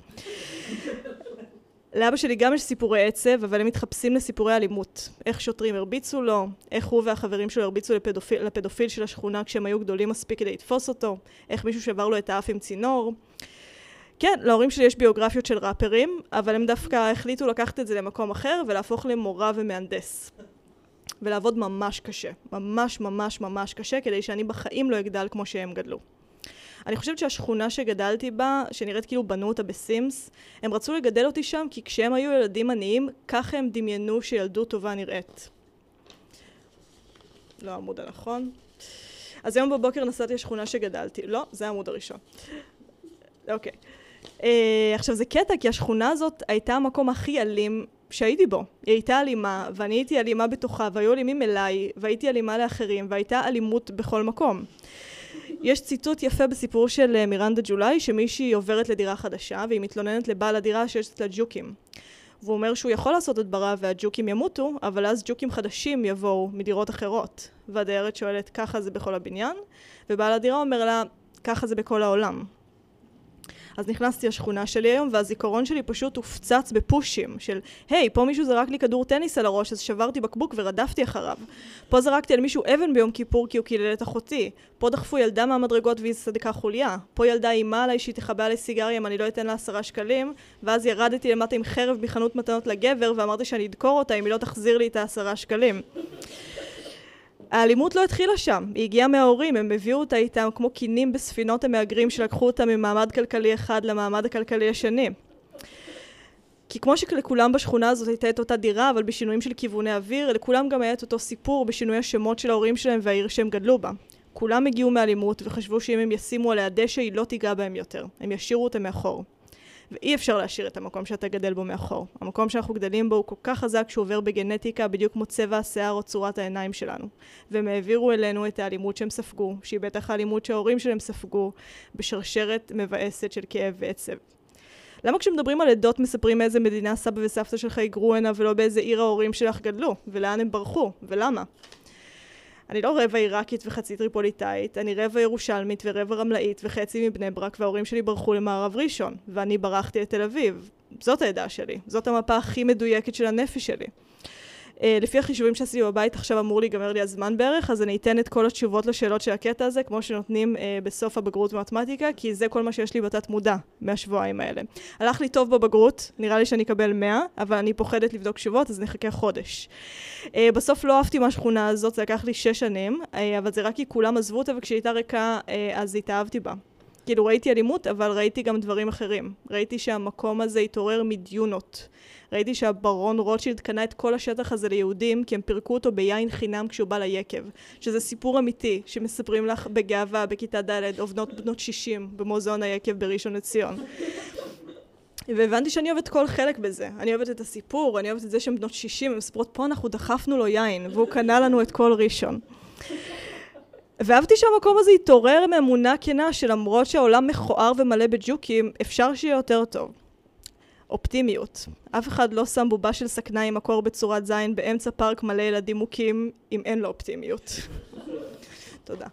לאבא שלי גם יש סיפורי עצב, אבל הם מתחפשים לסיפורי אלימות. איך שוטרים הרביצו לו, איך הוא והחברים שלו הרביצו לפדופיל, לפדופיל של השכונה כשהם היו גדולים מספיק כדי לתפוס אותו, איך מישהו שבר לו את האף עם צינור. כן, להורים שלי יש ביוגרפיות של ראפרים, אבל הם דווקא החליטו לקחת את זה למקום אחר ולהפוך למורה ומהנדס. ולעבוד ממש קשה. ממש ממש ממש קשה, כדי שאני בחיים לא אגדל כמו שהם גדלו. אני חושבת שהשכונה שגדלתי בה, שנראית כאילו בנו אותה בסימס, הם רצו לגדל אותי שם כי כשהם היו ילדים עניים, ככה הם דמיינו שילדות טובה נראית. לא העמוד הנכון. אז היום בבוקר נסעתי לשכונה שגדלתי. לא, זה העמוד הראשון. אוקיי. Uh, עכשיו זה קטע, כי השכונה הזאת הייתה המקום הכי אלים שהייתי בו. היא הייתה אלימה, ואני הייתי אלימה בתוכה, והיו אלימים אליי, והייתי אלימה לאחרים, והייתה אלימות בכל מקום. יש ציטוט יפה בסיפור של אה, מירנדה ג'ולי, שמישהי עוברת לדירה חדשה, והיא מתלוננת לבעל הדירה שיש אצלה ג'וקים. והוא אומר שהוא יכול לעשות הדברה והג'וקים ימותו, אבל אז ג'וקים חדשים יבואו מדירות אחרות. והדיירת שואלת, ככה זה בכל הבניין? ובעל הדירה אומר לה, ככה זה בכל העולם. אז נכנסתי לשכונה שלי היום, והזיכרון שלי פשוט הופצץ בפושים של, היי, פה מישהו זרק לי כדור טניס על הראש, אז שברתי בקבוק ורדפתי אחריו. פה זרקתי על מישהו אבן ביום כיפור כי הוא קילל את אחותי. פה דחפו ילדה מהמדרגות והיא סדקה חוליה. פה ילדה אימה עליי שהיא תכבה עלי סיגריה אם אני לא אתן לה עשרה שקלים, ואז ירדתי למטה עם חרב מחנות מתנות לגבר, ואמרתי שאני אדקור אותה אם היא לא תחזיר לי את העשרה שקלים. האלימות לא התחילה שם, היא הגיעה מההורים, הם הביאו אותה איתם כמו קינים בספינות המהגרים שלקחו אותה ממעמד כלכלי אחד למעמד הכלכלי השני. כי כמו שלכולם בשכונה הזאת הייתה את אותה דירה, אבל בשינויים של כיווני אוויר, לכולם גם היה את אותו סיפור בשינוי השמות של ההורים שלהם והעיר שהם גדלו בה. כולם הגיעו מאלימות וחשבו שאם הם ישימו עליה דשא היא לא תיגע בהם יותר, הם ישאירו אותה מאחור. ואי אפשר להשאיר את המקום שאתה גדל בו מאחור. המקום שאנחנו גדלים בו הוא כל כך חזק שהוא עובר בגנטיקה בדיוק כמו צבע השיער או צורת העיניים שלנו. והם העבירו אלינו את האלימות שהם ספגו, שהיא בטח האלימות שההורים שלהם ספגו, בשרשרת מבאסת של כאב ועצב. למה כשמדברים על עדות מספרים מאיזה מדינה סבא וסבתא שלך היגרו הנה ולא באיזה עיר ההורים שלך גדלו? ולאן הם ברחו? ולמה? אני לא רבע עיראקית וחצי טריפוליטאית, אני רבע ירושלמית ורבע רמלאית וחצי מבני ברק וההורים שלי ברחו למערב ראשון ואני ברחתי לתל אביב. זאת העדה שלי, זאת המפה הכי מדויקת של הנפש שלי. אה, לפי החישובים שעשיתי בבית עכשיו אמור להיגמר לי הזמן בערך, אז אני אתן את כל התשובות לשאלות של הקטע הזה, כמו שנותנים אה, בסוף הבגרות במתמטיקה, כי זה כל מה שיש לי בתת מודע מהשבועיים האלה. הלך לי טוב בבגרות, נראה לי שאני אקבל 100, אבל אני פוחדת לבדוק תשובות, אז נחכה חודש. אה, בסוף לא אהבתי מהשכונה הזאת, זה לקח לי שש שנים, אה, אבל זה רק כי כולם עזבו אותה, וכשהיא הייתה ריקה, אה, אז התאהבתי בה. כאילו ראיתי אלימות, אבל ראיתי גם דברים אחרים. ראיתי שהמקום הזה התעורר מדיונות. ראיתי שהברון רוטשילד קנה את כל השטח הזה ליהודים כי הם פירקו אותו ביין חינם כשהוא בא ליקב. שזה סיפור אמיתי שמספרים לך בגאווה בכיתה ד' או בנות בנות 60 במוזיאון היקב בראשון לציון. והבנתי שאני אוהבת כל חלק בזה. אני אוהבת את הסיפור, אני אוהבת את זה שהן בנות 60, הן מספרות פה אנחנו דחפנו לו יין, והוא קנה לנו את כל ראשון. ואהבתי שהמקום הזה התעורר מאמונה כנה שלמרות שהעולם מכוער ומלא בג'וקים, אפשר שיהיה יותר טוב. אופטימיות. אף אחד לא שם בובה של סכנה עם מקור בצורת זין באמצע פארק מלא ילדים מוכים אם אין לו אופטימיות. תודה.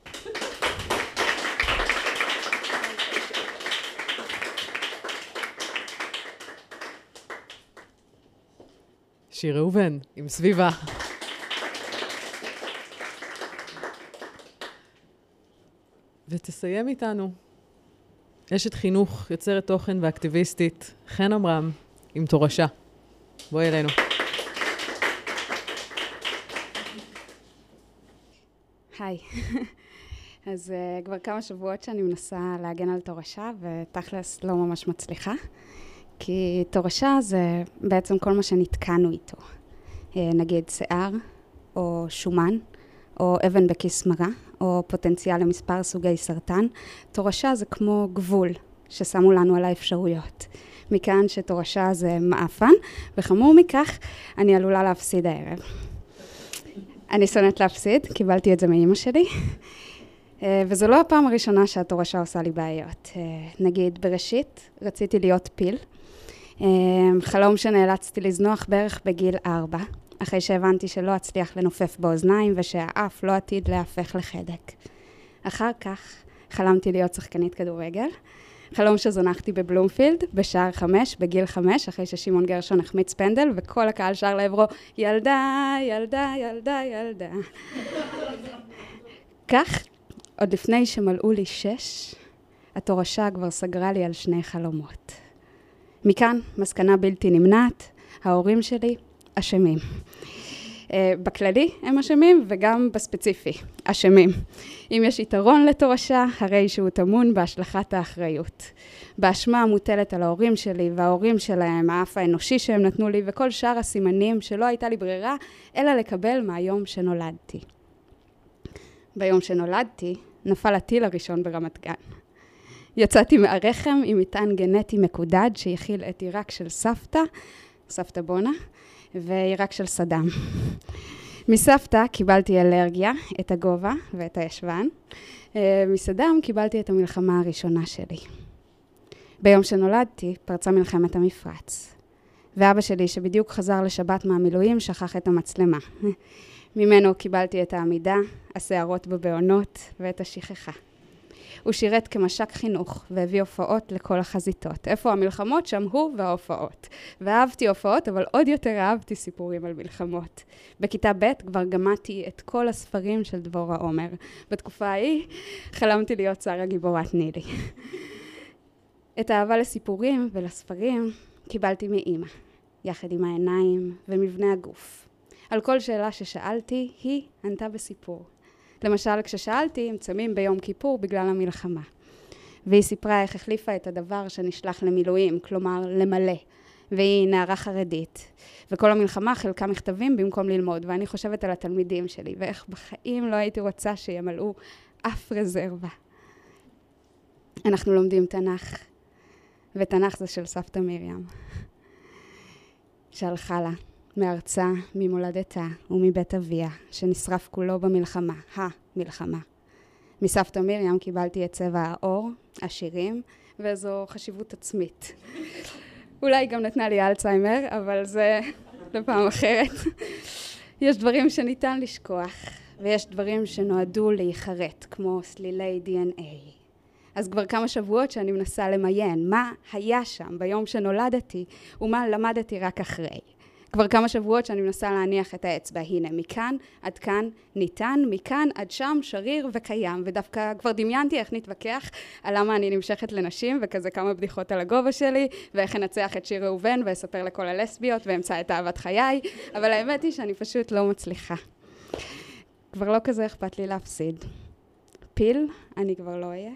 שיר ראובן, עם סביבה. ותסיים איתנו. אשת חינוך, יוצרת תוכן ואקטיביסטית, חן עמרם, עם תורשה. בואי אלינו. היי. אז uh, כבר כמה שבועות שאני מנסה להגן על תורשה, ותכלס לא ממש מצליחה. כי תורשה זה בעצם כל מה שנתקענו איתו. Uh, נגיד שיער, או שומן, או אבן בכיס מרה, או פוטנציאל למספר סוגי סרטן. תורשה זה כמו גבול ששמו לנו על האפשרויות. מכאן שתורשה זה מעפן, וחמור מכך, אני עלולה להפסיד הערב. אני שונאת להפסיד, קיבלתי את זה מאימא שלי. אה, וזו לא הפעם הראשונה שהתורשה עושה לי בעיות. אה, נגיד, בראשית רציתי להיות פיל. אה, חלום שנאלצתי לזנוח בערך בגיל ארבע. אחרי שהבנתי שלא אצליח לנופף באוזניים ושהאף לא עתיד להפך לחדק. אחר כך חלמתי להיות שחקנית כדורגל, חלום שזונחתי בבלומפילד בשער חמש, בגיל חמש, אחרי ששמעון גרשון החמיץ פנדל, וכל הקהל שר לעברו, ילדה, ילדה, ילדה, ילדה. כך, עוד לפני שמלאו לי שש, התורשה כבר סגרה לי על שני חלומות. מכאן, מסקנה בלתי נמנעת, ההורים שלי אשמים. Uh, בכללי הם אשמים וגם בספציפי, אשמים. אם יש יתרון לתורשה, הרי שהוא טמון בהשלכת האחריות. באשמה המוטלת על ההורים שלי וההורים שלהם, האף האנושי שהם נתנו לי וכל שאר הסימנים שלא הייתה לי ברירה, אלא לקבל מהיום שנולדתי. ביום שנולדתי, נפל הטיל הראשון ברמת גן. יצאתי מהרחם עם מטען גנטי מקודד שהכיל את עיראק של סבתא, סבתא בונה, ועיראק של סדאם. מסבתא קיבלתי אלרגיה, את הגובה ואת הישבן. אה, מסדאם קיבלתי את המלחמה הראשונה שלי. ביום שנולדתי פרצה מלחמת המפרץ. ואבא שלי, שבדיוק חזר לשבת מהמילואים, שכח את המצלמה. ממנו קיבלתי את העמידה, השערות בבעונות ואת השכחה. הוא שירת כמש"ק חינוך והביא הופעות לכל החזיתות. איפה המלחמות? שם הוא וההופעות. ואהבתי הופעות, אבל עוד יותר אהבתי סיפורים על מלחמות. בכיתה ב' כבר גמדתי את כל הספרים של דבורה עומר. בתקופה ההיא חלמתי להיות שרה גיבורת נילי. את האהבה לסיפורים ולספרים קיבלתי מאימא, יחד עם העיניים ומבנה הגוף. על כל שאלה ששאלתי, היא ענתה בסיפור. למשל, כששאלתי אם צמים ביום כיפור בגלל המלחמה. והיא סיפרה איך החליפה את הדבר שנשלח למילואים, כלומר למלא. והיא נערה חרדית. וכל המלחמה חילקה מכתבים במקום ללמוד, ואני חושבת על התלמידים שלי, ואיך בחיים לא הייתי רוצה שימלאו אף רזרבה. אנחנו לומדים תנ"ך, ותנ"ך זה של סבתא מרים, שהלכה לה. מארצה, ממולדתה ומבית אביה, שנשרף כולו במלחמה, המלחמה. מסבתא מרים קיבלתי את צבע העור, השירים, וזו חשיבות עצמית. אולי גם נתנה לי אלצהיימר, אבל זה לפעם אחרת. יש דברים שניתן לשכוח, ויש דברים שנועדו להיחרט, כמו סלילי DNA. אז כבר כמה שבועות שאני מנסה למיין מה היה שם ביום שנולדתי, ומה למדתי רק אחרי. כבר כמה שבועות שאני מנסה להניח את האצבע. הנה, מכאן עד כאן ניתן, מכאן עד שם שריר וקיים. ודווקא כבר דמיינתי איך נתווכח על למה אני נמשכת לנשים, וכזה כמה בדיחות על הגובה שלי, ואיך אנצח את שיר ראובן ואספר לכל הלסביות ואמצא את אהבת חיי, אבל האמת היא שאני פשוט לא מצליחה. כבר לא כזה אכפת לי להפסיד. פיל, אני כבר לא אהיה.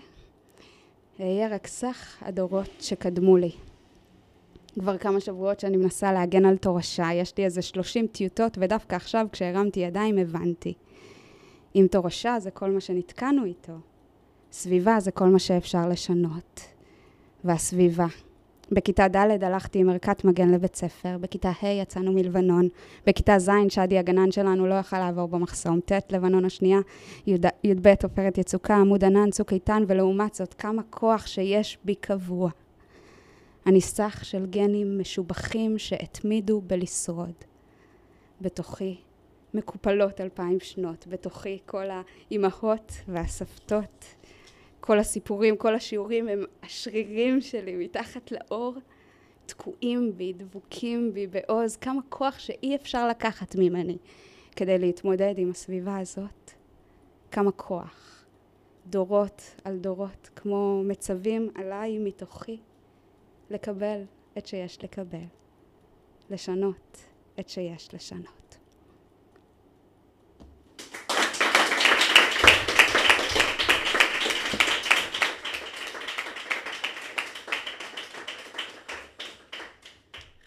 אהיה רק סך הדורות שקדמו לי. כבר כמה שבועות שאני מנסה להגן על תורשה, יש לי איזה 30 טיוטות, ודווקא עכשיו כשהרמתי ידיים הבנתי. אם תורשה זה כל מה שנתקענו איתו, סביבה זה כל מה שאפשר לשנות. והסביבה. בכיתה ד' הלכתי עם ערכת מגן לבית ספר, בכיתה ה' יצאנו מלבנון, בכיתה ז' שדי הגנן שלנו לא יכל לעבור במחסום, ט' לבנון השנייה, י"ב עופרת יצוקה, עמוד ענן, צוק איתן, ולעומת זאת כמה כוח שיש בי קבוע. אני סך של גנים משובחים שהתמידו בלשרוד. בתוכי מקופלות אלפיים שנות, בתוכי כל האימהות והסבתות, כל הסיפורים, כל השיעורים הם השרירים שלי מתחת לאור, תקועים בי, דבוקים בי בעוז, כמה כוח שאי אפשר לקחת ממני כדי להתמודד עם הסביבה הזאת. כמה כוח. דורות על דורות, כמו מצבים עליי מתוכי. לקבל את שיש לקבל, לשנות את שיש לשנות.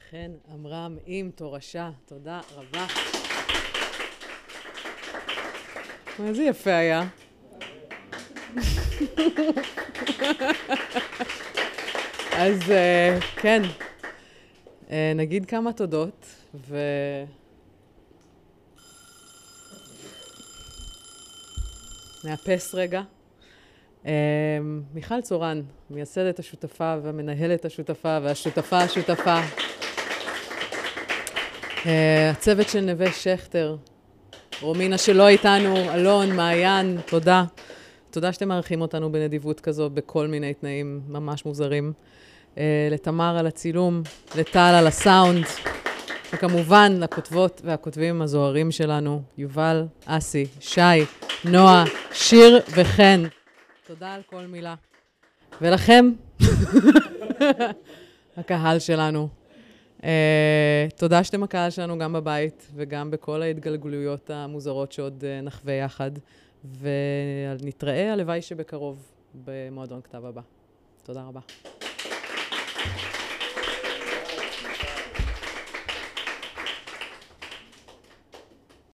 חן עמרם עם תורשה, תודה רבה. איזה יפה היה. אז uh, כן, uh, נגיד כמה תודות, ו... נאפס רגע. Uh, מיכל צורן, מייסדת השותפה והמנהלת השותפה והשותפה השותפה. Uh, הצוות של נווה שכטר, רומינה שלא איתנו, אלון, מעיין, תודה. תודה שאתם מארחים אותנו בנדיבות כזו, בכל מיני תנאים ממש מוזרים. Uh, לתמר על הצילום, לטל על הסאונד, וכמובן לכותבות והכותבים הזוהרים שלנו, יובל, אסי, שי, נועה, שיר וחן. תודה על כל מילה. ולכם, הקהל שלנו. Uh, תודה שאתם הקהל שלנו גם בבית וגם בכל ההתגלגלויות המוזרות שעוד uh, נחווה יחד. ונתראה, הלוואי שבקרוב, במועדון כתב הבא. תודה רבה.